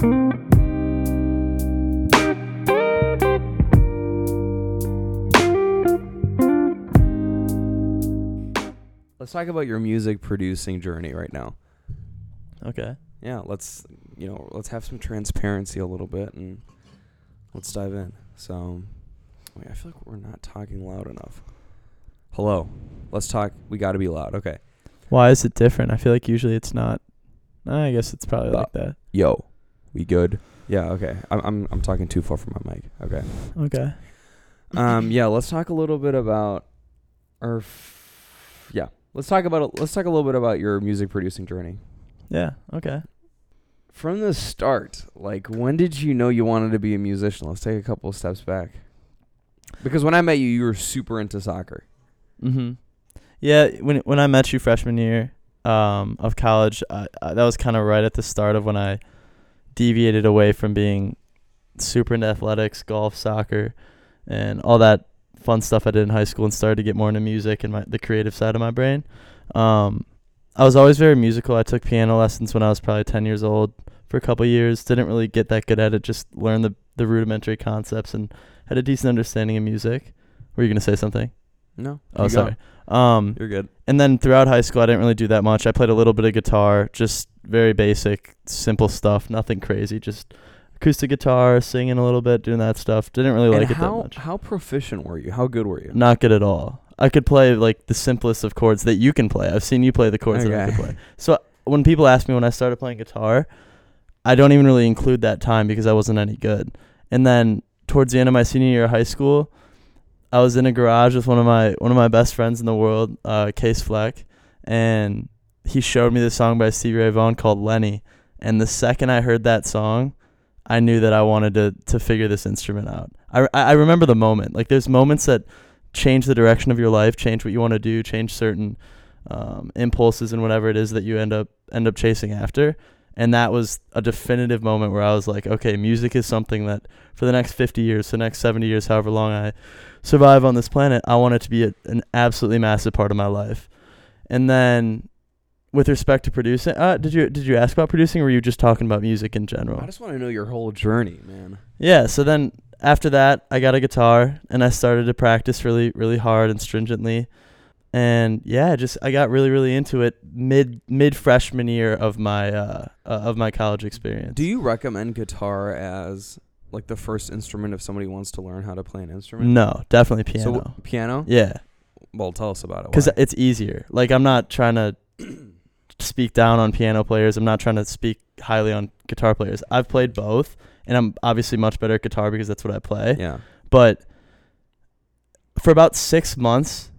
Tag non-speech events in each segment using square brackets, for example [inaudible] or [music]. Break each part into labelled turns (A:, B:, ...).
A: Let's talk about your music producing journey right now.
B: Okay.
A: Yeah, let's you know, let's have some transparency a little bit and let's dive in. So, wait, I feel like we're not talking loud enough. Hello. Let's talk. We got to be loud. Okay.
B: Why is it different? I feel like usually it's not. I guess it's probably like that.
A: Yo. We good? Yeah, okay. I'm I'm I'm talking too far from my mic. Okay.
B: Okay.
A: Um yeah, let's talk a little bit about or f- yeah. Let's talk about let's talk a little bit about your music producing journey.
B: Yeah. Okay.
A: From the start, like when did you know you wanted to be a musician? Let's take a couple of steps back. Because when I met you, you were super into soccer.
B: Mhm. Yeah. When when I met you freshman year um, of college, I, I, that was kind of right at the start of when I deviated away from being super into athletics, golf, soccer, and all that fun stuff I did in high school, and started to get more into music and my the creative side of my brain. Um, I was always very musical. I took piano lessons when I was probably 10 years old for a couple years. Didn't really get that good at it. Just learned the the rudimentary concepts and had a decent understanding of music. Were you gonna say something?
A: No.
B: Oh, sorry. Um,
A: You're good.
B: and then throughout high school, I didn't really do that much. I played a little bit of guitar, just very basic, simple stuff, nothing crazy. Just acoustic guitar, singing a little bit, doing that stuff. Didn't really
A: And
B: like it that much.
A: how proficient were you? How good were you?
B: Not good at all. I could play like the simplest of chords that you can play. I've seen you play the chords that I could play. So when people ask me when I started playing guitar, I don't even really include that time because I wasn't any good. And then towards the end of my senior year of high school, I was in a garage with one of my one of my best friends in the world, uh, Case Fleck, and he showed me the song by Stevie Ray Vaughan called Lenny. And the second I heard that song, I knew that I wanted to to figure this instrument out. I, I remember the moment. Like there's moments that change the direction of your life, change what you want to do, change certain um, impulses and whatever it is that you end up end up chasing after. And that was a definitive moment where I was like, okay, music is something that for the next 50 years, the next 70 years, however long I survive on this planet, I want it to be a, an absolutely massive part of my life. And then with respect to producing, uh, did you did you ask about producing or were you just talking about music in general?
A: I just want to know your whole journey, man.
B: Yeah, so then after that, I got a guitar and I started to practice really, really hard and stringently. And yeah, just I got really, really into it mid mid freshman year of my uh, uh of my college experience.
A: Do you recommend guitar as like the first instrument if somebody wants to learn how to play an instrument?
B: No, definitely piano.
A: So piano?
B: yeah,
A: Well, tell us about it.
B: because it's easier. Like I'm not trying to [clears throat] speak down on piano players. I'm not trying to speak highly on guitar players. I've played both, and I'm obviously much better at guitar because that's what I play.
A: yeah.
B: but for about six months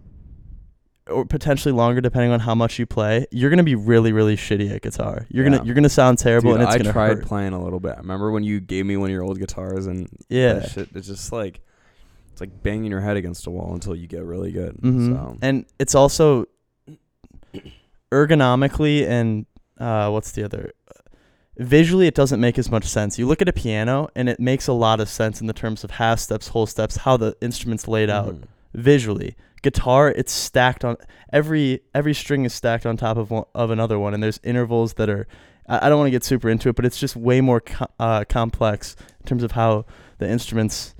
B: or potentially longer depending on how much you play you're gonna be really really shitty at guitar you're
A: Yeah.
B: gonna you're gonna sound terrible
A: Dude,
B: and it's
A: I
B: gonna
A: tried
B: hurt
A: playing a little bit. Remember when you gave me one of your old guitars and
B: yeah
A: shit? It's just like it's like banging your head against a wall until you get really good.
B: hmm
A: So
B: and it's also ergonomically and uh what's the other visually it doesn't make as much sense you look at a piano and it makes a lot of sense in the terms of half steps whole steps how the instrument's laid out
A: Mhm.
B: visually. Guitar, it's stacked on every every string is stacked on top of one, of another one, and there's intervals that are. I, I don't want to get super into it, but it's just way more co- uh, complex in terms of how the instruments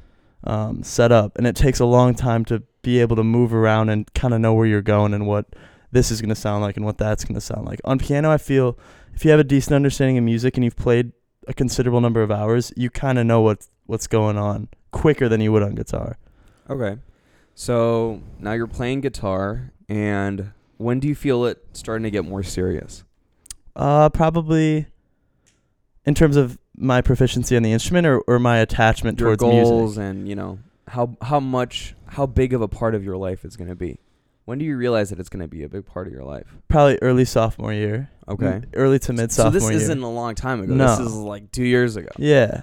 B: um, set up, and it takes a long time to be able to move around and kind of know where you're going and what this is going to sound like and what that's going to sound like. On piano, I feel if you have a decent understanding of music and you've played a considerable number of hours, you kind of know what what's going on quicker than you would on guitar.
A: Okay. So now you're playing guitar, and when do you feel it starting to get more serious?
B: Uh, probably in terms of my proficiency on the instrument or, or my attachment
A: Your
B: towards
A: goals
B: music.
A: and you know how how much how big of a part of your life it's going to be. When do you realize that it's going to be a big part of your life?
B: Probably early sophomore year.
A: Okay.
B: M- Early to mid sophomore. Year.
A: So this
B: year.
A: isn't a long time ago.
B: No.
A: This is like two years ago.
B: Yeah.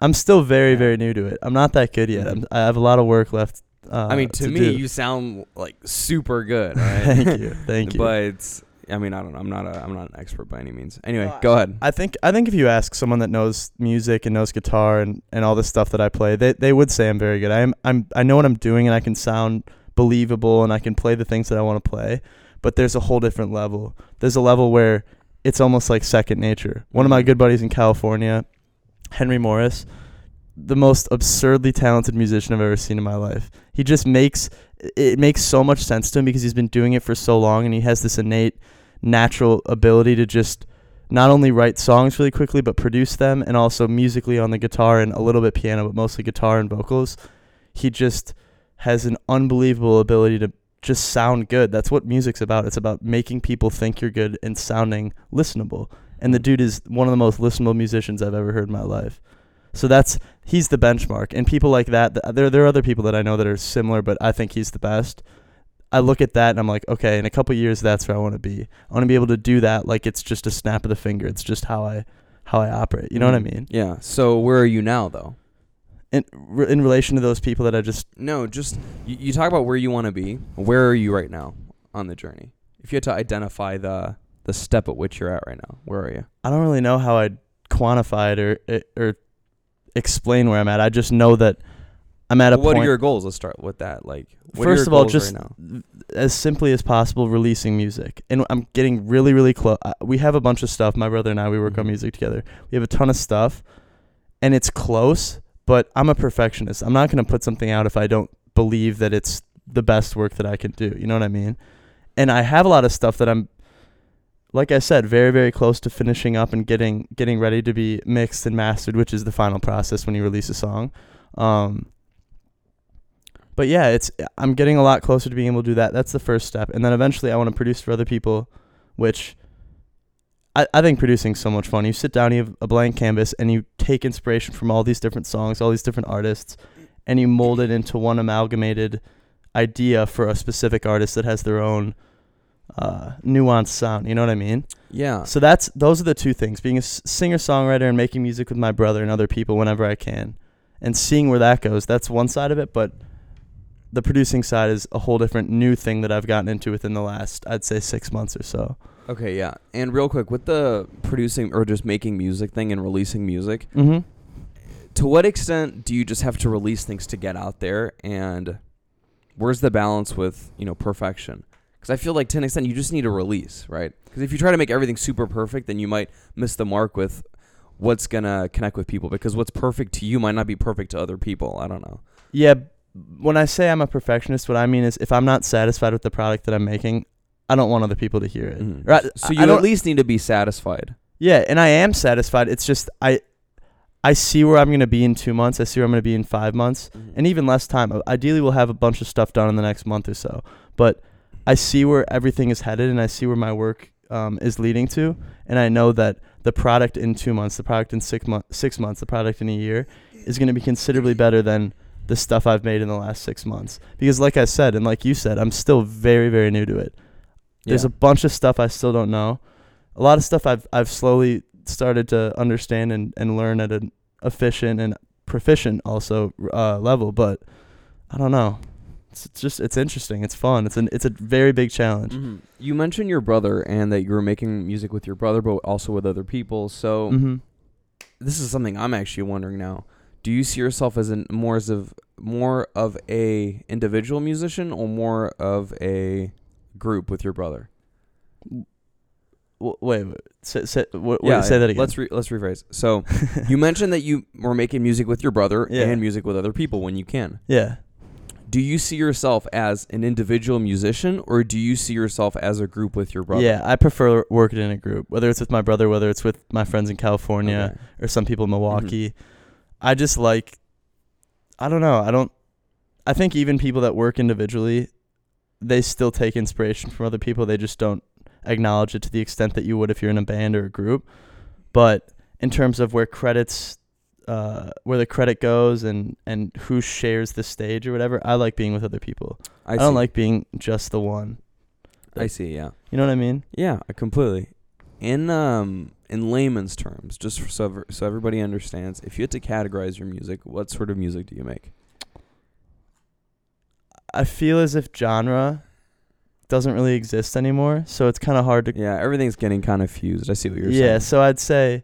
B: I'm still very,
A: Yeah.
B: very new to it. I'm not that good yet.
A: Mhm.
B: I'm, I have a lot of work left. Uh,
A: I mean, to, me,
B: do.
A: you sound like super good. [laughs] Right?
B: Thank you. Thank you.
A: But I mean, I don't. know. I'm not a. I'm not an expert by any means. Anyway,
B: No,
A: go ahead.
B: I think I think if you ask someone that knows music and knows guitar and, and all the stuff that I play, they they would say I'm very good. I'm I'm I know what I'm doing and I can sound believable and I can play the things that I want to play. But there's a whole different level. There's a level where it's almost like second nature. One of my good buddies in California, Henry Morris, the most absurdly talented musician I've ever seen in my life. He just makes it makes so much sense to him because he's been doing it for so long and he has this innate natural ability to just not only write songs really quickly but produce them and also musically on the guitar and a little bit piano but mostly guitar and vocals. He just has an unbelievable ability to just sound good. That's what music's about. It's about making people think you're good and sounding listenable. And the mm. dude is one of the most listenable musicians I've ever heard in my life. So that's he's the benchmark. And people like that, th- there there are other people that I know that are similar, but I think he's the best. I look at that and I'm like, okay, in a couple years, that's where I want to be. I want to be able to do that like it's just a snap of the finger. It's just how I how I operate. You know what I
A: Mm.
B: mean?
A: Yeah. So where are you now, though?
B: In re- in relation to those people that I just
A: No, just you, you talk about where you want to be. Where are you right now on the journey? If you had to identify the the step at which you're at right now, where are you?
B: I don't really know how I'd quantify it or or explain where I'm at. I just know that I'm at a
A: what
B: point.
A: are your goals? Let's start with that. Like,
B: First of all, just
A: right
B: as simply as possible releasing music and i'm getting really really close we have a bunch of stuff my brother and i we work on
A: Mhm.
B: music together we have a ton of stuff and it's close but i'm a perfectionist i'm not going to put something out if i don't believe that it's the best work that i can do you know what i mean and i have a lot of stuff that i'm like i said very very close to finishing up and getting getting ready to be mixed and mastered which is the final process when you release a song um but yeah, it's I'm getting a lot closer to being able to do that. That's the first step, and then eventually I want to produce for other people, which I I think producing so much fun. You sit down, you have a blank canvas, and you take inspiration from all these different songs, all these different artists, and you mold it into one amalgamated idea for a specific artist that has their own uh, nuanced sound. You know what I mean?
A: Yeah.
B: So that's those are the two things: being a s- singer songwriter and making music with my brother and other people whenever I can, and seeing where that goes. That's one side of it, but the producing side is a whole different new thing that I've gotten into within the last, I'd say, six months or so.
A: Okay. Yeah. And real quick, with the producing or just making music thing and releasing music,
B: Mm-hmm.
A: to what extent do you just have to release things to get out there and where's the balance with you know perfection because i feel like to an extent you just need a release right because if you try to make everything super perfect then you might miss the mark with what's gonna connect with people because what's perfect to you might not be perfect to other people i don't know
B: Yeah. When I say I'm a perfectionist, what I mean is if I'm not satisfied with the product that I'm making, I don't want other people to hear it.
A: Mhm.
B: Right?
A: so you at least need to be satisfied
B: Yeah, and I am satisfied. It's just I I see where I'm gonna be in two months. I see where I'm gonna be in five months, and even less time. Ideally, we'll have a bunch of stuff done in the next month or so. But I see where everything is headed, and I see where my work um, is leading to, and I know that the product in two months, the product in six months, six months, the product in a year, is gonna be considerably better than the stuff I've made in the last six months. Because, like I said, and like you said, I'm still very, very new to it. There's
A: Yeah.
B: a bunch of stuff I still don't know. A lot of stuff I've I've slowly started to understand and, and learn at an efficient and proficient also uh, level, but I don't know. It's, it's just it's interesting. It's fun. It's an it's a very big challenge.
A: Mhm. you mentioned your brother and that you were making music with your brother but also with other people so
B: Mm-hmm.
A: this is something I'm actually wondering now. Do you see yourself as an more as of more of a individual musician or more of a group with your brother?
B: Wait, wait. Say, wait, say that again.
A: Let's re- let's rephrase. So you [laughs] mentioned that you were making music with your brother
B: Yeah.
A: and music with other people when you can.
B: yeah.
A: Do you see yourself as an individual musician or do you see yourself as a group with your brother?
B: Yeah, I prefer working in a group, whether it's with my brother, whether it's with my friends in California,
A: Okay.
B: or some people in mm-hmm. Milwaukee. I just like I don't know. I don't I think even people that work individually, they still take inspiration from other people. They just don't acknowledge it to the extent that you would if you're in a band or a group. But in terms of where credits uh, where the credit goes and, and who shares the stage or whatever, I like being with other people.
A: I,
B: I, don't
A: see.
B: like being just the one.
A: I see, yeah.
B: You know what I mean?
A: Yeah, completely. In um in layman's terms, just for so ever- so everybody understands, if you had to categorize your music, what sort of music do you make?
B: I feel as if genre doesn't really exist anymore, so it's kind of hard to
A: Yeah, everything's getting kind of fused. I see what you're
B: yeah,
A: saying.
B: Yeah, so I'd say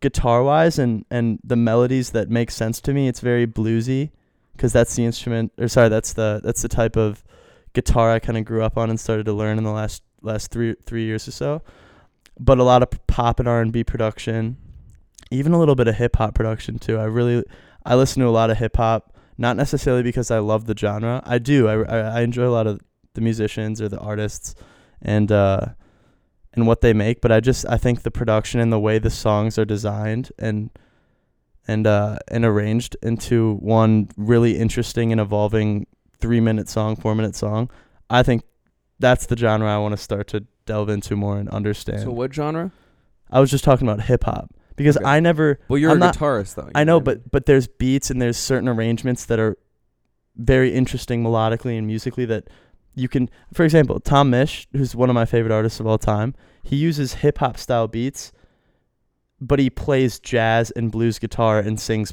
B: guitar wise and and the melodies that make sense to me, it's very bluesy because that's the instrument or sorry, that's the that's the type of guitar I kind of grew up on and started to learn in the last last 3 3 years or so. But a lot of pop and R&B production even a little bit of hip hop production too. I really I listen to a lot of hip hop, not necessarily because I love the genre. I do. I, I, I enjoy a lot of the musicians or the artists and uh and what they make, but I just I think the production and the way the songs are designed and and uh and arranged into one really interesting and evolving 3 minute song, 4 minute song. I think that's the genre I want to start to delve into more and understand.
A: So what genre?
B: I was just talking about hip hop because
A: Okay.
B: I never
A: Well, you're
B: I'm
A: a
B: not-
A: guitarist though.
B: I know,
A: what
B: but but there's beats and there's certain arrangements that are very interesting melodically and musically that you can. For example, Tom Misch, who's one of my favorite artists of all time, he uses hip hop style beats, but he plays jazz and blues guitar and sings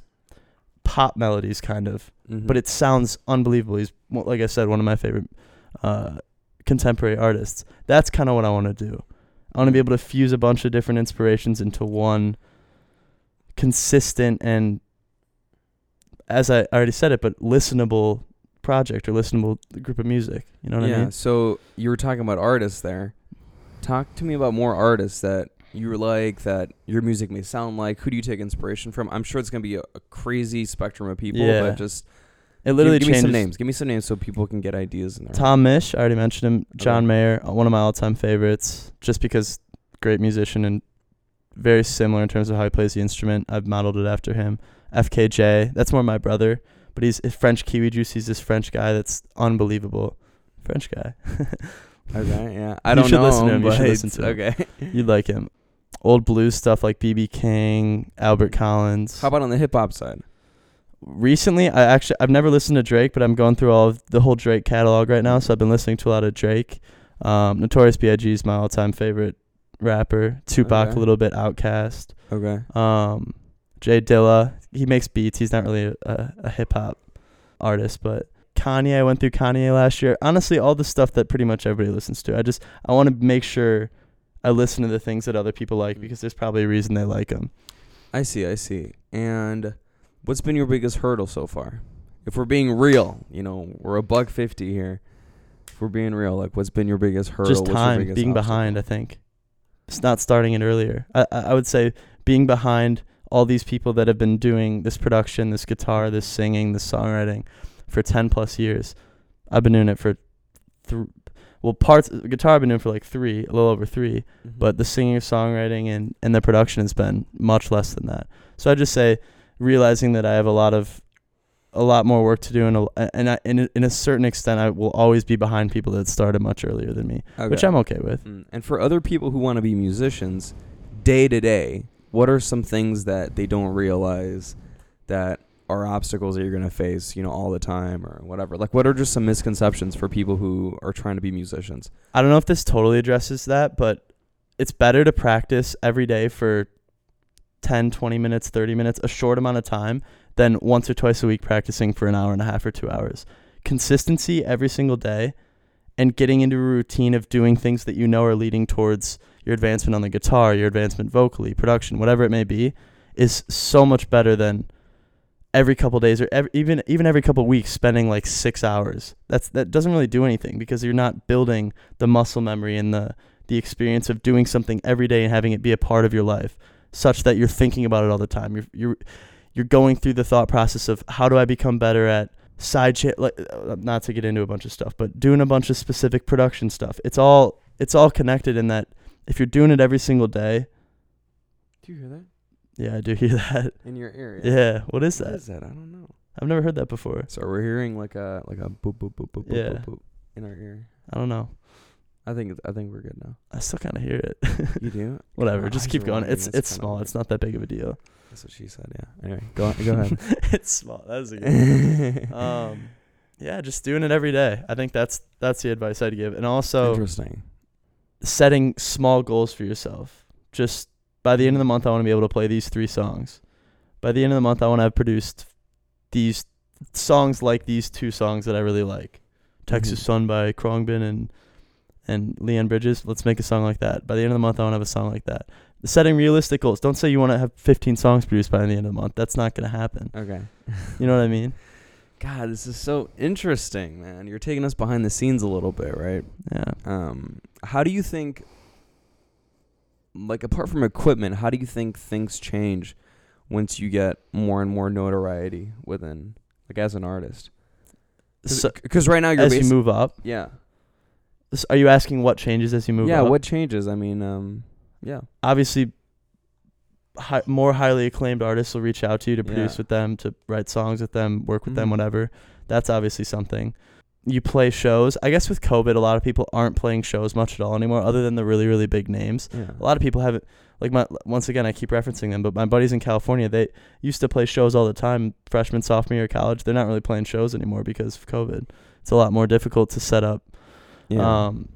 B: pop melodies, kind of.
A: Mhm.
B: But it sounds unbelievable. He's like I said, one of my favorite uh, contemporary artists. That's kind of what I want to do. I want to be able to fuse a bunch of different inspirations into one consistent and, as I already said it, but listenable project or listenable group of music. You know what
A: yeah.
B: I mean? Yeah.
A: So you were talking about artists there. Talk to me about more artists that you like that your music may sound like. Who do you take inspiration from? I'm sure it's gonna be a, a crazy spectrum of people,
B: Yeah.
A: but just
B: It literally
A: give, give me some names. Give me some names so people can get ideas in there.
B: Tom Misch, I already mentioned him. John
A: Okay.
B: Mayer, uh, one of my all-time favorites, just because great musician and very similar in terms of how he plays the instrument. I've modeled it after him. FKJ, that's more my brother, but he's French Kiwi Juice. He's this French guy that's unbelievable. French guy. [laughs]
A: Okay, yeah. I
B: You
A: don't
B: should
A: know.
B: listen to him, you
A: but
B: should listen to him.
A: Okay. [laughs]
B: You'd like him. Old blues stuff like BB King, Albert Collins.
A: How about on the hip hop side?
B: recently i actually i've never listened to drake but i'm going through all of the whole drake catalog right now so i've been listening to a lot of drake um notorious big is my all-time favorite rapper tupac
A: Okay.
B: a little bit OutKast
A: Okay.
B: um J Dilla he makes beats he's not really a, a, a hip-hop artist but kanye i went through kanye last year honestly all the stuff that pretty much everybody listens to i just i want to make sure i listen to the things that other people like because there's probably a reason they like them
A: I see. I see. And what's been your biggest hurdle so far? If we're being real, you know, we're a buck fifty here. If we're being real, like, what's been your biggest hurdle?
B: just time being
A: obstacle?
B: behind i think it's not starting it earlier I, I I would say being behind all these people that have been doing this production this guitar this singing this songwriting for 10 plus years. I've been doing it for th- well parts guitar i've been doing for like three a little over three
A: Mhm.
B: but the singing songwriting and and the production has been much less than that. So i just say realizing that i have a lot of a lot more work to do and a, and I, in, a, in a certain extent i will always be behind people that started much earlier than me which i'm okay with.
A: Mm, And for other people who want to be musicians, day to day, what are some things that they don't realize that are obstacles that you're going to face, you know, all the time or whatever? Like, what are just some misconceptions for people who are trying to be musicians?
B: I don't know if this totally addresses that, but it's better to practice every day for 10, 20 minutes, 30 minutes, a short amount of time, than once or twice a week practicing for an hour and a half or two hours. Consistency every single day and getting into a routine of doing things that you know are leading towards your advancement on the guitar, your advancement vocally, production, whatever it may be, is so much better than every couple days or every, even even every couple weeks spending like 6 hours. That's that doesn't really do anything because you're not building the muscle memory and the the experience of doing something every day and having it be a part of your life such that you're thinking about it all the time. You're you're you're going through the thought process of how do I become better at side cha- like uh, not to get into a bunch of stuff, but doing a bunch of specific production stuff. It's all it's all connected in that if you're doing it every single day,
A: Do you hear that?
B: yeah, I do hear [laughs] that.
A: In your ear?
B: Yeah, what is
A: What
B: that?
A: is that? I don't know.
B: I've never heard that before.
A: So we're hearing like a like a boop boop boop boop boop
B: Yeah.
A: boop, boop in our ear.
B: I don't know.
A: I think it's- I think we're good now.
B: I still kind of hear it. [laughs]
A: You do? [laughs]
B: Whatever,
A: My
B: just keep going.
A: watering.
B: It's it's small.
A: weird.
B: It's not that big of a deal.
A: That's what she said. Yeah. Anyway, go on, go ahead.
B: it's small. That's a good. um, yeah, just doing it every day. I think that's that's the advice I'd give, and also
A: Interesting.
B: Setting small goals for yourself. Just by the end of the month, I want to be able to play these three songs. By the end of the month, I want to have produced these songs like these two songs that I really like. Texas
A: Mhm.
B: Sun by Khruangbin and and Leon Bridges. Let's make a song like that. By the end of the month, I want to have a song like that. Setting realistic goals. Don't say you want to have 15 songs produced by the end of the month. That's not going to happen.
A: Okay.
B: You know what I mean?
A: God, this is so interesting, man. You're taking us behind the scenes a little bit, right?
B: Yeah.
A: Um, how do you think, like, apart from equipment, how do you think things change once you get more and more notoriety within like as an artist?
B: So,
A: Because right now you're
B: as you move up,
A: yeah
B: s- are you asking what changes as you move
A: yeah
B: up?
A: what changes? I mean um yeah
B: obviously hi- more highly acclaimed artists will reach out to you to produce
A: Yeah.
B: with them, to write songs with them, work with them,
A: Mhm.
B: whatever. That's obviously something. You play shows. I guess with COVID, a lot of people aren't playing shows much at all anymore, other than the really, really big names.
A: yeah
B: A lot of people haven't. Like my once again, I keep referencing them, but my buddies in California, they used to play shows all the time, freshman, sophomore year of college. They're not really playing shows anymore because of COVID. It's a lot more difficult to set up
A: yeah
B: um,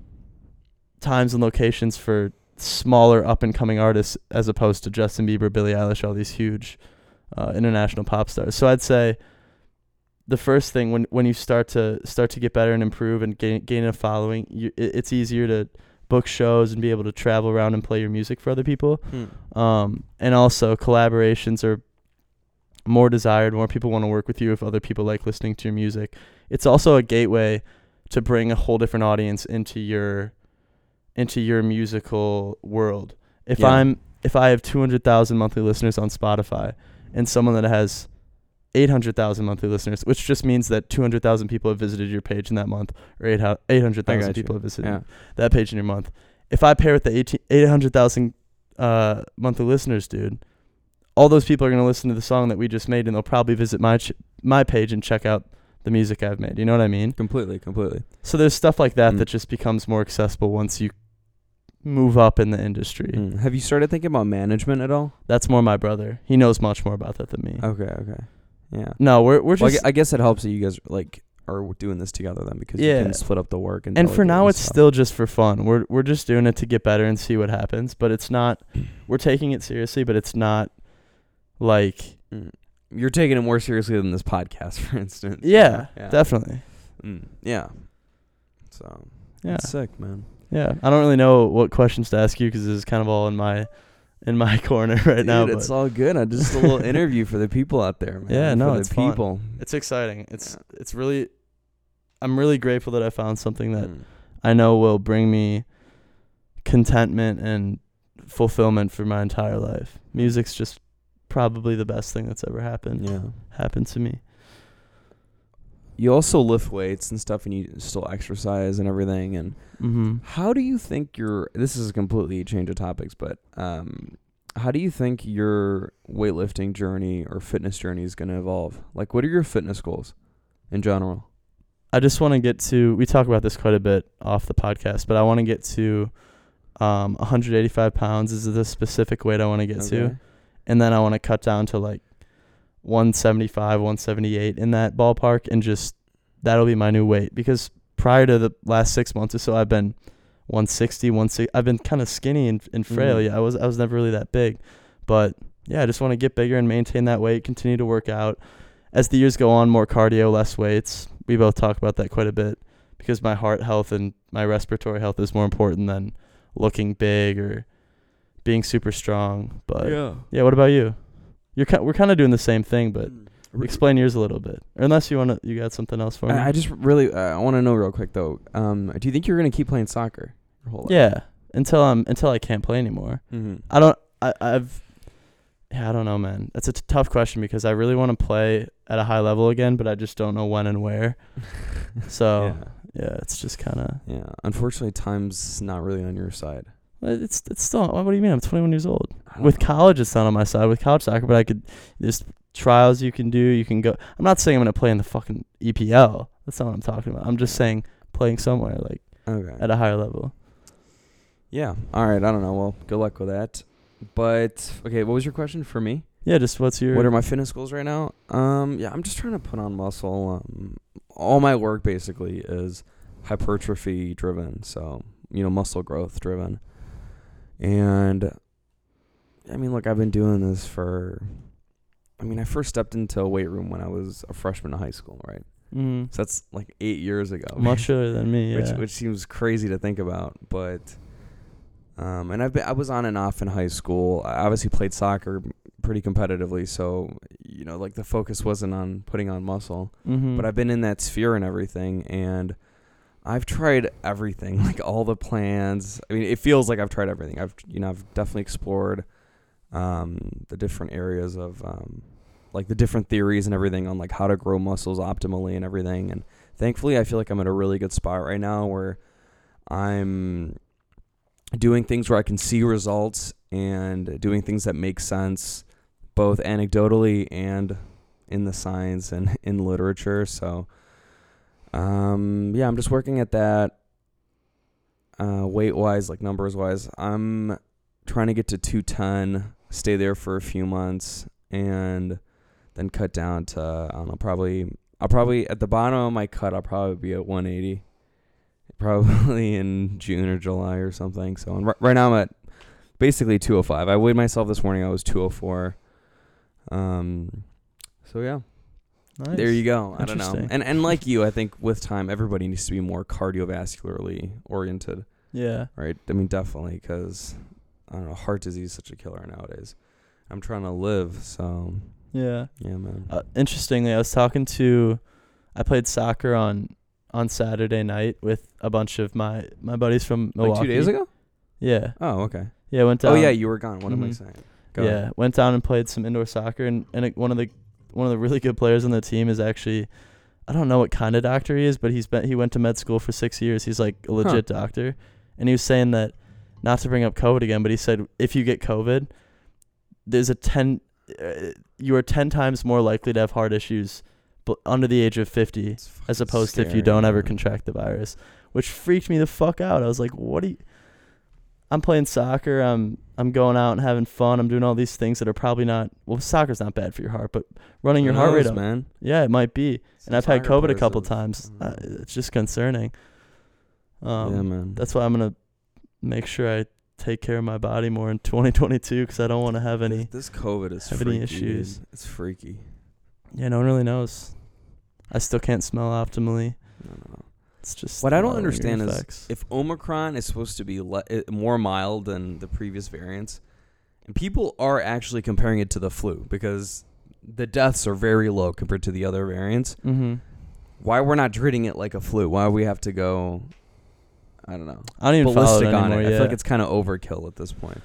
B: times and locations for smaller up and coming artists as opposed to Justin Bieber, Billie Eilish, all these huge uh, international pop stars. So I'd say the first thing when when you start to start to get better and improve and gain gain a following, you, it, it's easier to book shows and be able to travel around and play your music for other people.
A: Hmm.
B: Um, and also collaborations are more desired. More people want to work with you if other people like listening to your music. It's also a gateway to bring a whole different audience into your into your musical world. If
A: Yeah.
B: I'm if I have 200,000 monthly listeners on Spotify and someone that has 800,000 monthly listeners, which just means that 200,000 people have visited your page in that month or 800,000 people have visited
A: yeah
B: that page in your month. If I pair with the 18 800,000 uh, monthly listeners, dude, all those people are going to listen to the song that we just made and they'll probably visit my ch- my page and check out the music I've made. You know what I mean?
A: completely completely
B: So there's stuff like that
A: Mm.
B: that just becomes more accessible once you move up in the industry.
A: Hmm. have you started thinking about management at all
B: That's more my brother. He knows much more about that than me.
A: okay okay yeah
B: no, we're we're just
A: gu- I guess it helps that you guys like are doing this together then because you can split up the work and
B: and for now it's
A: stuff.
B: still just for fun. We're we're just doing it to get better and see what happens, but it's not [clears throat] we're taking it seriously, but it's not like
A: Mm. You're taking it more seriously than this podcast, [laughs] for instance.
B: yeah,
A: yeah,
B: definitely.
A: Mm, yeah. So
B: Yeah.
A: sick, man.
B: Yeah, I don't really know what questions to ask you because this is kind of all in my in my [laughs] corner right
A: Dude,
B: now.
A: it's all good. I just a little [laughs] interview for the people out there, man.
B: Yeah, no,
A: for
B: it's
A: the
B: fun.
A: people.
B: it's exciting. It's it's really I'm really grateful that I found something that
A: Mm.
B: I know will bring me contentment and fulfillment for my entire life. Music's just probably the best thing that's ever happened
A: Yeah.
B: happened to me.
A: You also lift weights and stuff, and you still exercise and everything. And
B: Mm-hmm.
A: how do you think your this is a completely change of topics, but um, how do you think your weightlifting journey or fitness journey is going to evolve? Like, what are your fitness goals in general?
B: I just want to get to. We talk about this quite a bit off the podcast, but I want to get to um, 185 pounds is the specific weight I want to get to, and then I want to cut down to like 175, 178 in that ballpark, and just that'll be my new weight because prior to the last six months or so, I've been 160, 160. I've been kind of skinny and, and frail.
A: Mhm.
B: Yeah, I was I was never really that big, but yeah, I just want to get bigger and maintain that weight. Continue to work out. As the years go on, more cardio, less weights. We both talk about that quite a bit because my heart health and my respiratory health is more important than looking big or being super strong. But yeah,
A: yeah.
B: what about you? You're ki- we're kind of doing the same thing, but
A: Mm.
B: explain yours a little bit. Or unless you want to, you got something else for me.
A: I, I just really uh, I want to know real quick though. Um, do you think you're gonna keep playing soccer your whole life?
B: yeah, until I'm until I can't play anymore.
A: Mm-hmm.
B: I don't. I, I've. Yeah, I don't know, man. That's a t- tough question because I really want to play at a high level again, but I just don't know when and where. [laughs] So
A: yeah.
B: yeah, it's just kind of.
A: Yeah. Unfortunately, time's not really on your side.
B: It's it's still. What do you mean? I'm 21 years old. With
A: know.
B: college, it's not on my side. With college soccer, but I could. There's trials you can do. You can go. I'm not saying I'm gonna play in the fucking EPL. That's not what I'm talking about. I'm just saying playing somewhere like
A: Okay.
B: at a higher level.
A: Yeah. All right. I don't know. Well, good luck with that. But okay, what was your question for me?
B: Yeah, just what's your
A: What are my fitness goals right now? Um, yeah, I'm just trying to put on muscle. Um, all my work basically is hypertrophy driven, so you know, muscle growth driven. And I mean, look, I've been doing this for. I mean, I first stepped into a weight room when I was a freshman in high school, right?
B: mm,
A: So that's like eight years ago. [laughs]
B: much earlier than me?
A: which
B: Yeah.
A: which seems crazy to think about, but um, and I've been I was on and off in high school. I obviously played soccer pretty competitively, so you know, like the focus wasn't on putting on muscle,
B: mm-hmm.
A: but I've been in that sphere and everything, and I've tried everything, [laughs] like all the plans. I mean, it feels like I've tried everything. I've you know I've definitely explored um, the different areas of um, like the different theories and everything on like how to grow muscles optimally and everything. And thankfully, I feel like I'm in a really good spot right now where I'm doing things where I can see results and doing things that make sense, both anecdotally and in the science and [laughs] in literature. So, um, yeah, I'm just working at that. Uh, weight wise, like numbers wise, I'm trying to get to two ton, stay there for a few months, and then cut down to I don't know, probably I'll probably at the bottom of my cut, I'll probably be at 180, probably [laughs] in June or July or something. So r- right now I'm at basically 205. I weighed myself this morning. I was 204. Um, so yeah,
B: Nice.
A: there you go. I don't know. And and like you, I think with time, everybody needs to be more cardiovascularly oriented,
B: Yeah.
A: right? I mean, definitely because I don't know, heart disease is such a killer nowadays. I'm trying to live, so
B: Yeah.
A: yeah, man.
B: Uh, interestingly, I was talking to, I played soccer on on Saturday night with a bunch of my my buddies from Milwaukee.
A: like two days ago.
B: Yeah.
A: Oh, okay.
B: Yeah. Went down.
A: Oh yeah, you were gone. What am I
B: Mhm.
A: saying? Go
B: yeah.
A: ahead.
B: Went down and played some indoor soccer, and and it, one of the one of the really good players on the team is actually. I don't know what kind of doctor he is, but he's been he went to med school for six years. He's like a legit doctor, and he was saying that, not to bring up COVID again, but he said if you get COVID, there's a ten, uh, you are ten times more likely to have heart issues, but under the age of fifty, as opposed to if you don't ever contract the virus, which freaked me the fuck out. I was like, what do you? I'm playing soccer. I'm I'm going out and having fun. I'm doing all these things that are probably not. Well, soccer's not bad for your heart, but running your
A: Who
B: heart rate
A: knows,
B: up,
A: man.
B: yeah, it might be. And I've had COVID a couple times.
A: I
B: Uh, it's just concerning. Um,
A: yeah, man.
B: That's why I'm gonna make sure I take care of my body more in 2022 because I don't want to have any.
A: This, this COVID is
B: have
A: freaky.
B: any issues.
A: dude. It's freaky.
B: Yeah, no one really knows. I still can't smell optimally.
A: No, no, no.
B: It's just
A: What I don't understand is
B: effects.
A: If Omicron is supposed to be le- uh, more mild than the previous variants, and people are actually comparing it to the flu because the deaths are very low compared to the other variants.
B: Mm-hmm.
A: Why we're not treating it like a flu? Why we have to go? I don't know.
B: I don't even follow it
A: Ballistic on
B: anymore.
A: it. I feel like it's kind of overkill at this point.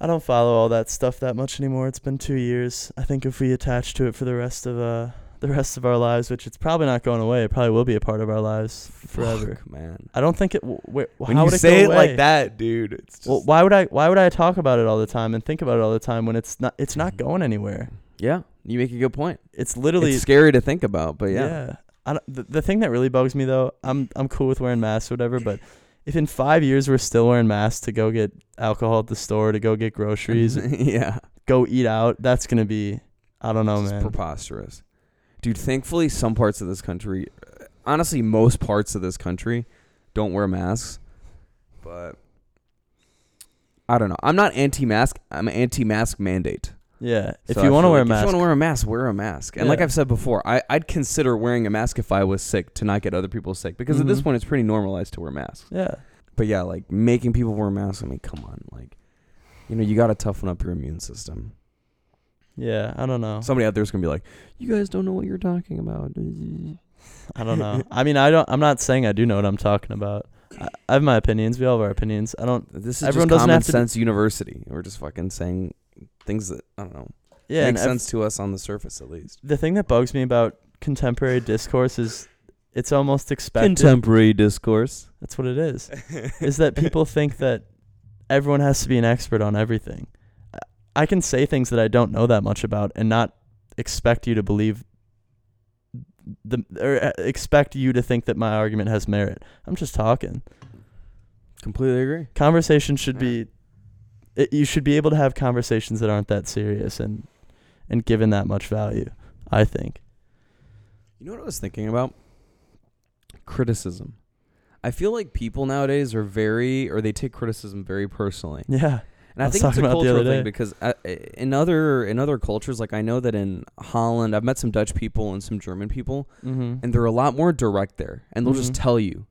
B: I don't follow all that stuff that much anymore. It's been two years. I think if we attach to it for the rest of uh the rest of our lives, which it's probably not going away, it probably will be a part of our lives forever.
A: Fuck, man.
B: I don't think it. W- w-
A: When
B: how
A: you
B: would
A: say it like that, dude, it's just
B: well, why would I? Why would I talk about it all the time and think about it all the time when it's not? It's
A: Mm-hmm.
B: not going anywhere.
A: yeah. You make a good point.
B: It's literally.
A: it's scary to think about, but yeah.
B: I don't, the, the thing that really bugs me though, I'm I'm cool with wearing masks or whatever, but if in five years we're still wearing masks to go get alcohol at the store, to go get groceries, [laughs]
A: yeah.
B: go eat out, that's gonna be, I don't know,
A: It's
B: man.
A: preposterous. Dude, thankfully, some parts of this country, honestly, most parts of this country don't wear masks. But I don't know. I'm not anti mask. I'm anti mask mandate.
B: Yeah, if you want to wear a mask,
A: If you want to wear a mask, wear a mask. And like I've said before, I, I'd consider wearing a mask if I was sick to not get other people sick. Because at this
B: Mhm.
A: point, it's pretty normalized to wear masks.
B: yeah,
A: But yeah, like making people wear masks, I mean, come on. Like, you know, you got to toughen up your immune system.
B: Yeah, I don't know.
A: Somebody out there's going to be like, you guys don't know what you're talking about. [laughs]
B: I don't know. I mean, I don't. I'm not saying I do know what I'm talking about. I, I have my opinions. We all have our opinions. I don't.
A: This is
B: Everyone
A: just
B: doesn't
A: common
B: have to be-
A: sense university. We're just fucking saying things that I don't know
B: Yeah,
A: make
B: and ev-
A: sense to us on the surface at least.
B: the thing that bugs me about contemporary discourse is it's almost expected.
A: Contemporary discourse.
B: That's what it is. is that people think that everyone has to be an expert on everything. I- I can say things that I don't know that much about and not expect you to believe the or uh, expect you to think that my argument has merit. I'm just talking.
A: Completely agree.
B: Conversation should
A: Yeah.
B: be it, you should be able to have conversations that aren't that serious and and given that much value, I think.
A: You know what I was thinking about? Criticism. I feel like people nowadays are very, or they take criticism very personally,
B: Yeah.
A: And
B: I
A: I, think it's a
B: talking about the
A: cultural thing because uh, in other in other cultures, like I know that in Holland, I've met some Dutch people and some German people,
B: Mhm.
A: and they're a lot more direct there, and they'll just
B: Mhm.
A: tell you.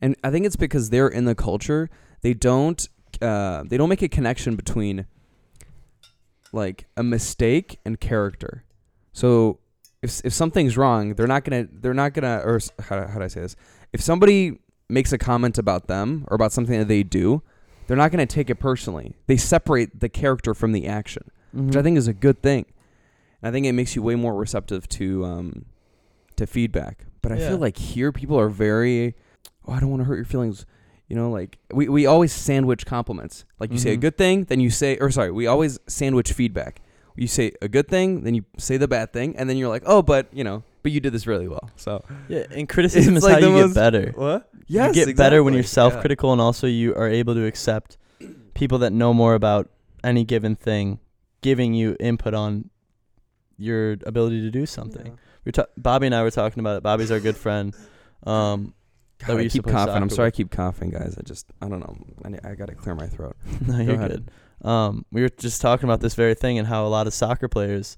A: And I think it's because they're in the culture. They don't uh, they don't make a connection between like a mistake and character. So if if something's wrong, they're not gonna they're not gonna or how how do I say this? If somebody makes a comment about them or about something that they do, they're not gonna take it personally. They separate the character from the action. which I think is a good thing. And I think it makes you way more receptive to um, to feedback. But I
B: Yeah.
A: feel like here people are very, oh, I don't want to hurt your feelings. You know, like we, we always sandwich compliments. Like you say a
B: Mhm.
A: good thing, then you say, or sorry, we always sandwich feedback. You say a good thing, then you say the bad thing, and then you're like, oh, but you know, but you did this really well. So
B: Yeah, and [laughs] criticism
A: It's
B: is
A: like
B: how you
A: most-
B: get better.
A: what?
B: Yes, you get better when you're self-critical and also you are able to accept people that know more about any given thing giving you input on your ability to do something.
A: Yeah.
B: We were ta- Bobby and I were talking about it. Bobby's our good friend. Um, that
A: God,
B: we
A: I
B: used to
A: keep
B: play
A: coughing. I'm
B: soccer
A: sorry, I keep coughing, guys. I just, I don't know. I, I gotta clear my throat. [laughs]
B: no, you're
A: ahead.
B: good. Um, we were just talking about this very thing and how a lot of soccer players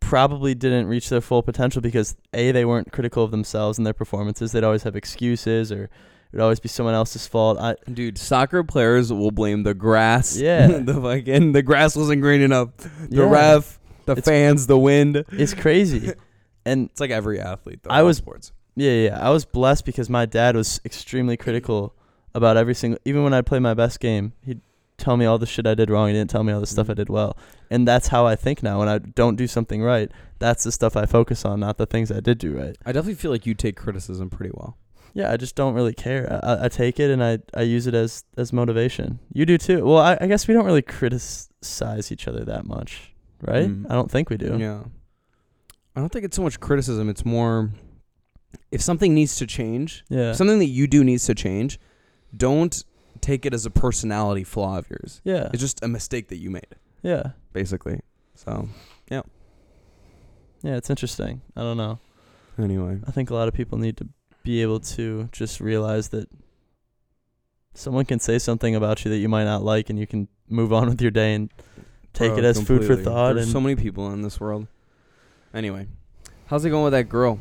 B: probably didn't reach their full potential because a they weren't critical of themselves and their performances. They'd always have excuses or it would always be someone else's fault. I
A: Dude, soccer players will blame the grass.
B: Yeah. [laughs]
A: the fucking the grass wasn't green enough. The
B: Yeah.
A: ref, the
B: It's-
A: fans, the wind.
B: it's crazy. [laughs] and
A: It's like every athlete. Though,
B: I was-
A: sports.
B: Yeah, yeah. I was blessed because my dad was extremely critical about every single. Even when I'd play my best game, he'd tell me all the shit I did wrong. He didn't tell me all the stuff I
A: Mhm.
B: did well. And that's how I think now. When I don't do something right, that's the stuff I focus on, not the things I did do right.
A: I definitely feel like you take criticism pretty well.
B: Yeah, I just don't really care. I, I, I take it and I, I use it as as motivation. You do too. Well, I, I guess we don't really criticize each other that much, right?
A: Mm.
B: I don't think we do.
A: Yeah. I don't think it's so much criticism. It's more if something needs to change,
B: Yeah.
A: something that you do needs to change, don't take it as a personality flaw of yours.
B: yeah.
A: It's just a mistake that you made,
B: Yeah.
A: basically. So,
B: Yeah. Yeah, it's interesting. I don't know.
A: anyway.
B: I think a lot of people need to be able to just realize that someone can say something about you that you might not like, and you can move on with your day and take
A: Bro,
B: it as food for
A: completely.
B: thought.
A: There's
B: and
A: so many people in this world. Anyway, how's it going with that girl?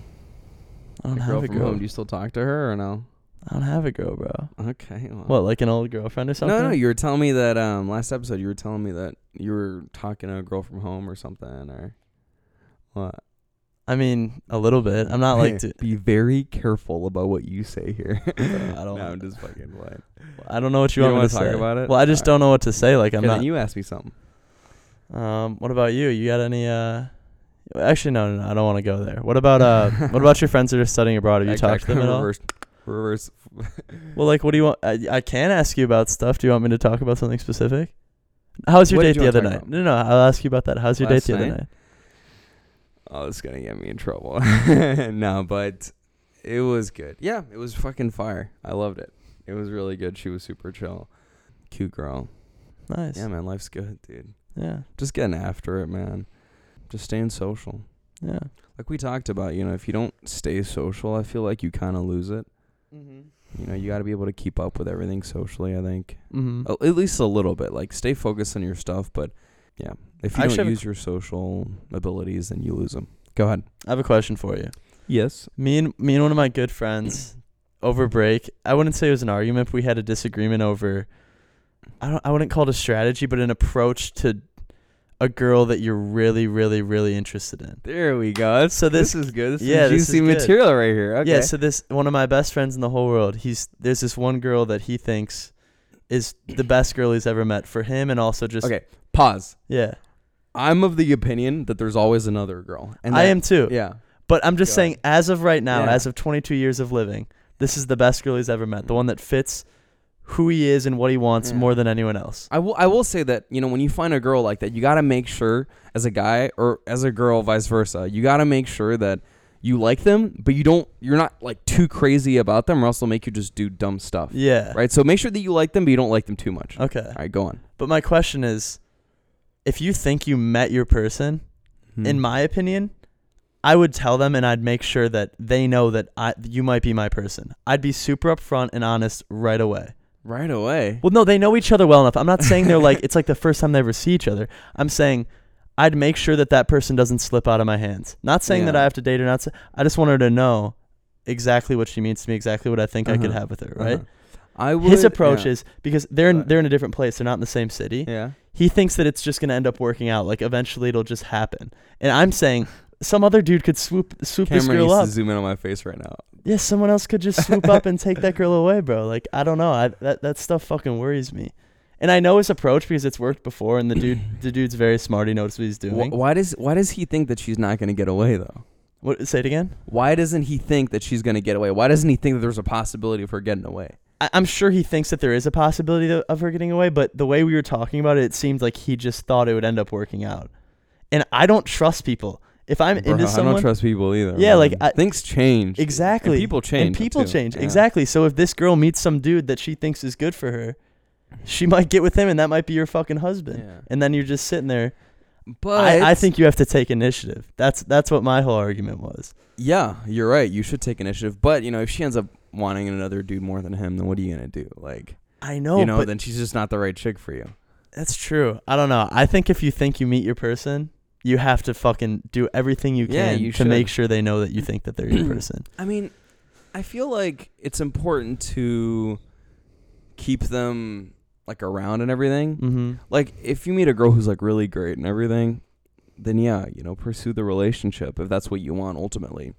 B: I don't have
A: girl
B: a
A: from
B: girl.
A: home. Do you still talk to her or no?
B: I don't have a girl, bro.
A: Okay. Well.
B: What, like an old girlfriend or something?
A: No, no. You were telling me that um last episode. You were telling me that you were talking to a girl from home or something, or what?
B: I mean, a little bit. I'm not like. [laughs] To,
A: Be very careful about what you say here. [laughs]
B: I don't- [laughs]
A: no, I'm just fucking playing.
B: I don't know what you,
A: You
B: want me
A: wanna talk
B: say.
A: about it?
B: Well, I just
A: Alright.
B: don't know what to say. Like I'm not.
A: then you ask me something.
B: um, what about you? You got any? Uh, actually, no, no, no. I don't want to go there. What about uh? what about your friends that are studying abroad? Have you talked to them at all?
A: Reverse.
B: Well, like, what do you want? I, I can ask you about stuff. Do you want me to talk about something specific? How was your
A: What
B: date
A: did you
B: the
A: wanna
B: other
A: talk
B: night?
A: about?
B: No, no, I'll ask you about that. How's your
A: Last
B: date the other
A: night?
B: night?
A: Oh, it's gonna get me in trouble. [laughs] no, but it was good. Yeah, it was fucking fire. I loved it. It was really good. She was super chill, cute girl.
B: Nice.
A: Yeah, man, life's good, dude.
B: Yeah.
A: Just getting after it, man. Just staying social.
B: Yeah.
A: Like we talked about, you know, if you don't stay social, I feel like you kind of lose it.
B: Mm-hmm.
A: You know, you got to be able to keep up with everything socially. I think
B: Mm-hmm.
A: A- at least a little bit. Like stay focused on your stuff, but yeah, if you
B: I
A: don't use your social abilities, then you lose them. Go ahead.
B: I have a question for you.
A: Yes.
B: Me and me and one of my good friends [coughs] over break. I wouldn't say it was an argument. But we had a disagreement over. I don't. I wouldn't call it a strategy, but an approach to a girl that you're really, really, really interested in.
A: There we go. That's,
B: So this-
A: is good. This
B: yeah,
A: is
B: this
A: juicy
B: is good.
A: material right here. Okay.
B: Yeah, so this one of my best friends in the whole world. He's there's this one girl that he thinks is the best girl he's ever met for him, and also just
A: okay. Pause.
B: yeah.
A: I'm of the opinion that there's always another girl. And
B: I am too.
A: Yeah.
B: But I'm just
A: Go
B: saying, as of right now,
A: Yeah.
B: as of 22 years of living, this is the best girl he's ever met. The one that fits who he is and what he wants
A: Yeah.
B: more than anyone else.
A: I will. I will say that you know when you find a girl like that, you got to make sure as a guy or as a girl, vice versa. You got to make sure that you like them, but you don't. You're not like too crazy about them, or else they'll make you just do dumb stuff.
B: Yeah.
A: Right. So make sure that you like them, but you don't like them too much.
B: Okay.
A: All right. Go on.
B: But my question is, if you think you met your person,
A: Hmm.
B: in my opinion, I would tell them and I'd make sure that they know that I you might be my person. I'd be super upfront and honest right away.
A: Right away.
B: Well, no, they know each other well enough. I'm not saying they're like [laughs] it's like the first time they ever see each other. I'm saying I'd make sure that that person doesn't slip out of my hands. Not saying that
A: Yeah.
B: I have to date her. Not. Say, I just want her to know exactly what she means to me, exactly what I think I could
A: Uh-huh.
B: have with her. Right.
A: Uh-huh. I would.
B: His approach
A: yeah.
B: is because they're in,
A: Right.
B: they're in a different place. They're not in the same city.
A: Yeah.
B: He thinks that it's just gonna end up working out. Like eventually it'll just happen. And I'm saying some other dude could swoop swoop this girl
A: needs
B: up.
A: to zoom in on my face right now.
B: Yeah, someone else could just swoop up and take that girl away, bro. Like I don't know. I that that stuff fucking worries me. And I know his approach because it's worked before, and the dude, [clears throat] the dude's very smart. He knows what he's
A: Wh-
B: doing.
A: why does why does he think that she's not going to get away though?
B: What? Say it again.
A: Why doesn't he think that she's going to get away? Why doesn't he think that there's a possibility of her getting away?
B: I, I'm sure he thinks that there is a possibility of her getting away, but the way we were talking about it, it seemed like he just thought it would end up working out. And I don't trust people. If I'm
A: Bro,
B: into someone, I
A: don't trust people either.
B: Yeah, like. I-
A: things change.
B: exactly,
A: And people change.
B: and people change
A: Yeah.
B: exactly. So if this girl meets some dude that she thinks is good for her, she might get with him, and that might be your fucking husband.
A: Yeah.
B: And then you're just sitting there.
A: But
B: I, I think you have to take initiative. That's that's what my whole argument was.
A: yeah, you're right. You should take initiative. But you know, if she ends up wanting another dude more than him, then what are you gonna do? Like,
B: I know,
A: you know,
B: but
A: then she's just not the right chick for you.
B: that's true. I don't know. I think if you think you meet your person, you have to fucking do everything you
A: Yeah,
B: can
A: you
B: to
A: should.
B: make sure they know that you think that they're your [clears throat] person.
A: I mean, I feel like it's important to keep them like around and everything.
B: Mm-hmm.
A: Like if you meet a girl who's like really great and everything, then yeah, you know, pursue the relationship if that's what you want ultimately.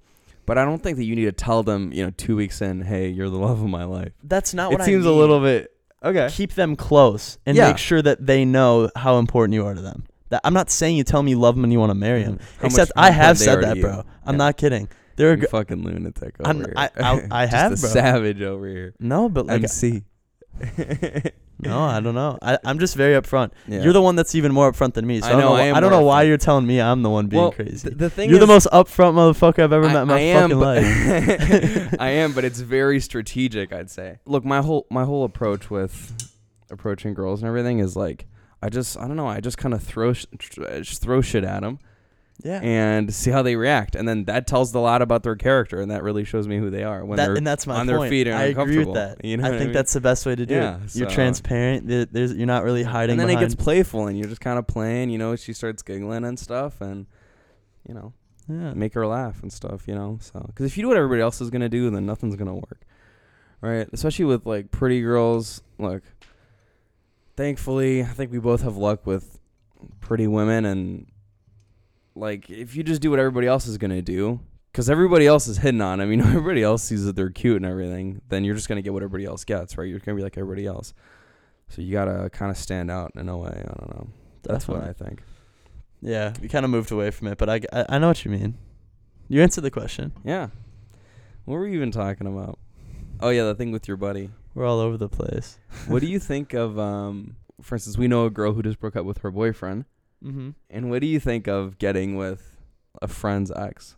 A: But I don't think that you need to tell them, you know, 2 weeks in, "Hey, you're the love of my life."
B: That's not what
A: it
B: what
A: seems
B: I
A: a
B: mean.
A: little bit okay.
B: Keep them close and
A: Yeah.
B: make sure that they know how important you are to them. That I'm not saying you tell me you love him and you want to marry him.
A: Mm. How
B: Except I have said that,
A: you.
B: bro. I'm
A: Yeah.
B: not kidding.
A: You
B: gr-
A: fucking lunatic over
B: I'm-
A: here. [laughs]
B: I- I- I have,
A: a
B: bro.
A: savage over here.
B: no, but like
A: MC. [laughs]
B: no, I don't know. I, I'm just very upfront.
A: Yeah.
B: You're the one that's even more upfront than me. So
A: I
B: I, don't
A: know,
B: know.
A: I
B: I, don't know why you're telling me I'm the one being
A: well,
B: crazy.
A: th- the thing
B: You're the most upfront motherfucker I've ever
A: I,
B: met in my
A: am,
B: fucking life. [laughs]
A: I am, but it's very strategic. I'd say. Look, my whole my whole approach with approaching girls and everything is like I just I don't know. I just kind of throw sh- just throw shit at them
B: yeah.
A: and see how they react, and then that tells a lot about their character, and that really shows me who they are when
B: That,
A: they're
B: and that's my
A: on their
B: point.
A: feet and
B: I agree with that.
A: you know
B: I
A: what I
B: think
A: mean?
B: that's the best way to do
A: Yeah,
B: it. You're
A: so-
B: transparent. There's, you're not really hiding.
A: and then it gets playful, and you're just kind of playing. You know, she starts giggling and stuff, and you know.
B: yeah.
A: make her laugh and stuff, you know. So, because if you do what everybody else is gonna do, then nothing's gonna work, right? Especially with like pretty girls. Look, thankfully, I think we both have luck with pretty women, and like if you just do what everybody else is gonna do, because everybody else is hitting on them, you know, [laughs] everybody else sees that they're cute and everything, then you're just gonna get what everybody else gets, right? You're gonna be like everybody else. So you gotta kind of stand out in a way. I don't know. That's what I think.
B: Yeah, we kind of moved away from it, but I, I, I know what you mean. You answered the question.
A: Yeah. What were you even talking about? Oh yeah, the thing with your buddy.
B: We're all over the place. [laughs]
A: what do you [laughs] think of um for instance, we know a girl who just broke up with her boyfriend.
B: Mm-hmm.
A: And what do you think of getting with a friend's ex?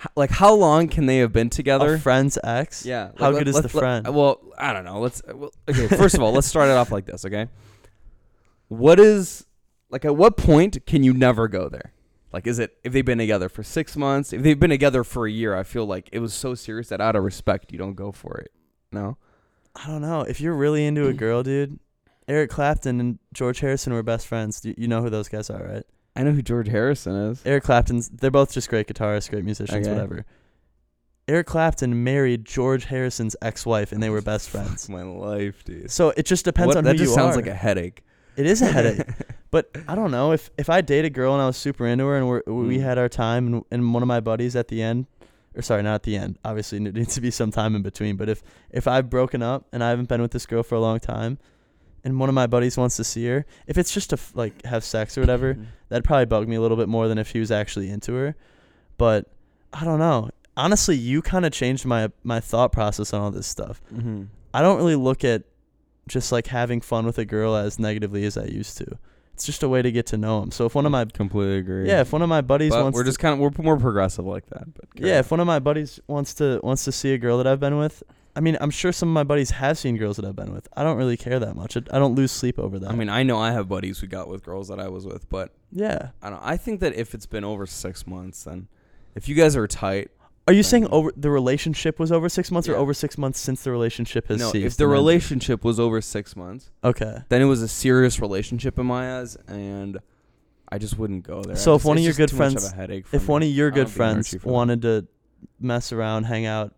A: H- like how long can they have been together?
B: A friend's ex.
A: yeah.
B: How
A: like,
B: good is
A: let-
B: the
A: let-
B: friend?
A: well, I don't know. Let's well, okay, first of all, let's start it off like this, okay? What is like at what point can you never go there? Like is it if they've been together for 6 months, if they've been together for a year, I feel like it was so serious that out of respect you don't go for it. No?
B: I don't know. If you're really into a girl, dude, Eric Clapton and George Harrison were best friends. You, you know who those guys are, right?
A: I know who George Harrison is.
B: Eric Clapton's. They're both just great guitarists, great musicians,
A: Okay.
B: whatever. Eric Clapton married George Harrison's ex-wife, and they were best [laughs] friends.
A: my life, dude.
B: So it just depends
A: What-
B: on
A: that
B: who
A: just
B: you
A: sounds like a headache.
B: it is a headache. [laughs] But I don't know if if I date a girl and I was super into her and we're, we
A: Mm.
B: had our time and, and one of my buddies at the end, or sorry, not at the end. Obviously, it needs to be some time in between. But if if I've broken up and I haven't been with this girl for a long time, and one of my buddies wants to see her, if it's just to f- like have sex or whatever, that'd probably bug me a little bit more than if he was actually into her. But I don't know. Honestly, you kind of changed my my thought process on all this stuff.
A: mm-hmm.
B: I don't really look at just like having fun with a girl as negatively as I used to. It's just a way to get to know them. So if one of my
A: completely agree.
B: yeah, if one of my buddies
A: but
B: wants
A: we're just kind of we're more progressive like that. But
B: yeah, if one of my buddies wants to wants to see a girl that I've been with, I mean, I'm sure some of my buddies have seen girls that I've been with. I don't really care that much. I, I don't lose sleep over that.
A: I mean, I know I have buddies who got with girls that I was with, but
B: yeah.
A: I don't. I think that if it's been over six months, then if you guys are tight,
B: Are you saying over the relationship was over six months, or
A: Yeah.
B: over six months since the relationship has ceased?
A: no,
B: ceased?
A: if the
B: and
A: relationship was over six months,
B: okay.
A: then it was a serious relationship in my eyes, and I just wouldn't go there.
B: So
A: I
B: if
A: just-
B: one of
A: it's
B: your
A: just
B: good
A: too much
B: friends-
A: a headache for
B: If
A: me.
B: one of your good friends
A: Archie for that.
B: wanted to mess around, hang out,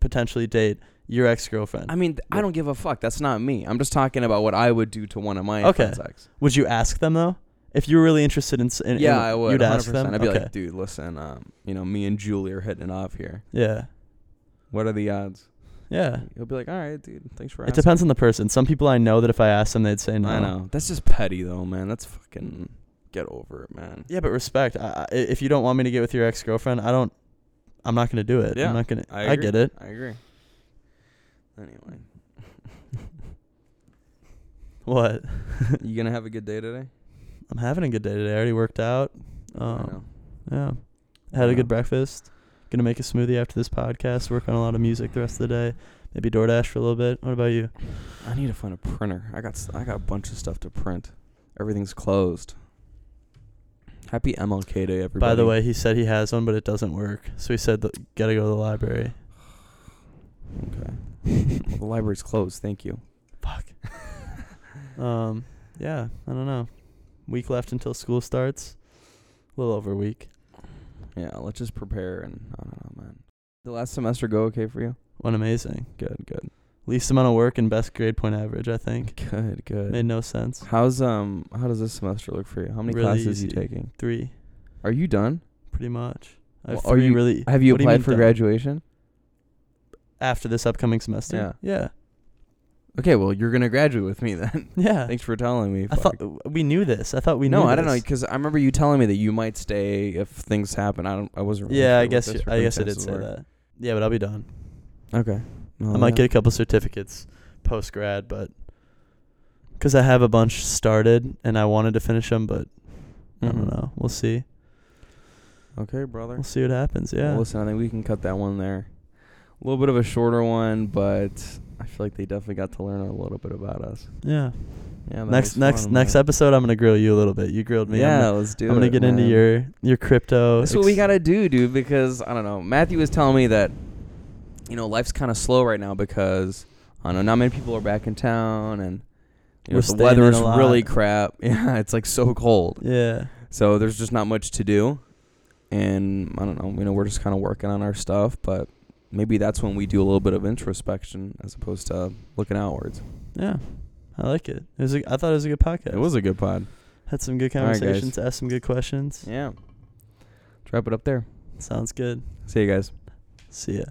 B: potentially date your ex girlfriend,
A: I mean, th- I don't give a fuck. That's not me. I'm just talking about what I would do to one of my
B: Okay.
A: friends' ex.
B: would you ask them though? If you were really interested in, in
A: Yeah,
B: in-
A: I would.
B: You'd
A: 100%.
B: ask them.
A: I'd be
B: okay.
A: like, dude, listen, um, you know, me and Julie are hitting it off here.
B: yeah.
A: What are the odds?
B: Yeah.
A: He'll be like, all right, dude, thanks for asking.
B: It
A: asking.
B: depends on the person. Some people I know that if I ask them, they'd say no.
A: I know. That's just petty, though, man. That's fucking. Get over it, man.
B: Yeah, but respect. I, I, if you don't want me to get with your ex girlfriend, I don't. I'm not gonna do it.
A: Yeah,
B: I'm not gonna.
A: I
B: I, get it.
A: I agree. Anyway, [laughs]
B: What? [laughs]
A: you gonna have a good day today?
B: I'm having a good day today. I already worked out. Um, yeah. Had a good breakfast. Gonna make a smoothie after this podcast. Work on a lot of music the rest of the day. Maybe DoorDash for a little bit. What about you?
A: I need to find a printer. I got s- I got a bunch of stuff to print. Everything's closed. Happy MLK Day, everybody.
B: By the way, he said he has one, but it doesn't work. So he said, th- "Gotta go to the library."
A: Okay. the library's closed. Thank you.
B: Fuck. [laughs] um. Yeah. I don't know. Week left until school starts. A little over a week.
A: Yeah, let's just prepare and I don't know, man. The last semester go okay for you?
B: Went amazing.
A: Good, good,
B: Least amount of work and best grade point average. I think.
A: good, good.
B: Made no sense.
A: How's um how does this semester look for you? How many
B: Really
A: classes you taking?
B: Three,
A: Are you done?
B: pretty much. I have
A: Well, are you-
B: really.
A: Have you applied
B: mean
A: for
B: done?
A: graduation?
B: after this upcoming semester?
A: Yeah.
B: Yeah.
A: Okay, well you're gonna graduate with me then. [laughs]
B: Yeah.
A: Thanks for telling me.
B: I thought we knew this. I thought we knew. no.
A: I don't know
B: this.
A: because I remember you telling me that you might stay if things happen. I don't. I wasn't. Really
B: Yeah,
A: sure
B: I guess. you- I guess I did say
A: were.
B: that. Yeah, but I'll be done.
A: Okay. Well,
B: I might
A: yeah.
B: get a couple certificates post grad, but because I have a bunch started and I wanted to finish them, but I don't
A: Mhm.
B: know. We'll see.
A: Okay, brother.
B: We'll see what happens. Yeah.
A: Well, listen, I think we can cut that one there. A little bit of a shorter one, but feel like they definitely got to learn a little bit about us.
B: yeah.
A: Yeah.
B: Next next
A: fun,
B: next
A: man.
B: episode, I'm gonna grill you a little bit. You grilled me. I'm
A: Yeah,
B: gonna,
A: let's do
B: I'm
A: it.
B: gonna get into your your crypto.
A: That's what we gotta do, dude. Because I don't know. Matthew was telling me that, you know, life's kind of slow right now because I don't know. Not many people are back in town, and you know, the
B: in
A: weather's really crap. [laughs] Yeah, it's like so cold.
B: Yeah.
A: So there's just not much to do, and I don't know. You know, we're just kind of working on our stuff, but maybe that's when we do a little bit of introspection as opposed to looking outwards.
B: Yeah. I like it. It was. A, I thought it was a good podcast.
A: It was a good pod.
B: Had some good
A: right,
B: conversations. asked some good questions.
A: Yeah. Let's wrap it up there.
B: Sounds good.
A: See you guys.
B: See ya.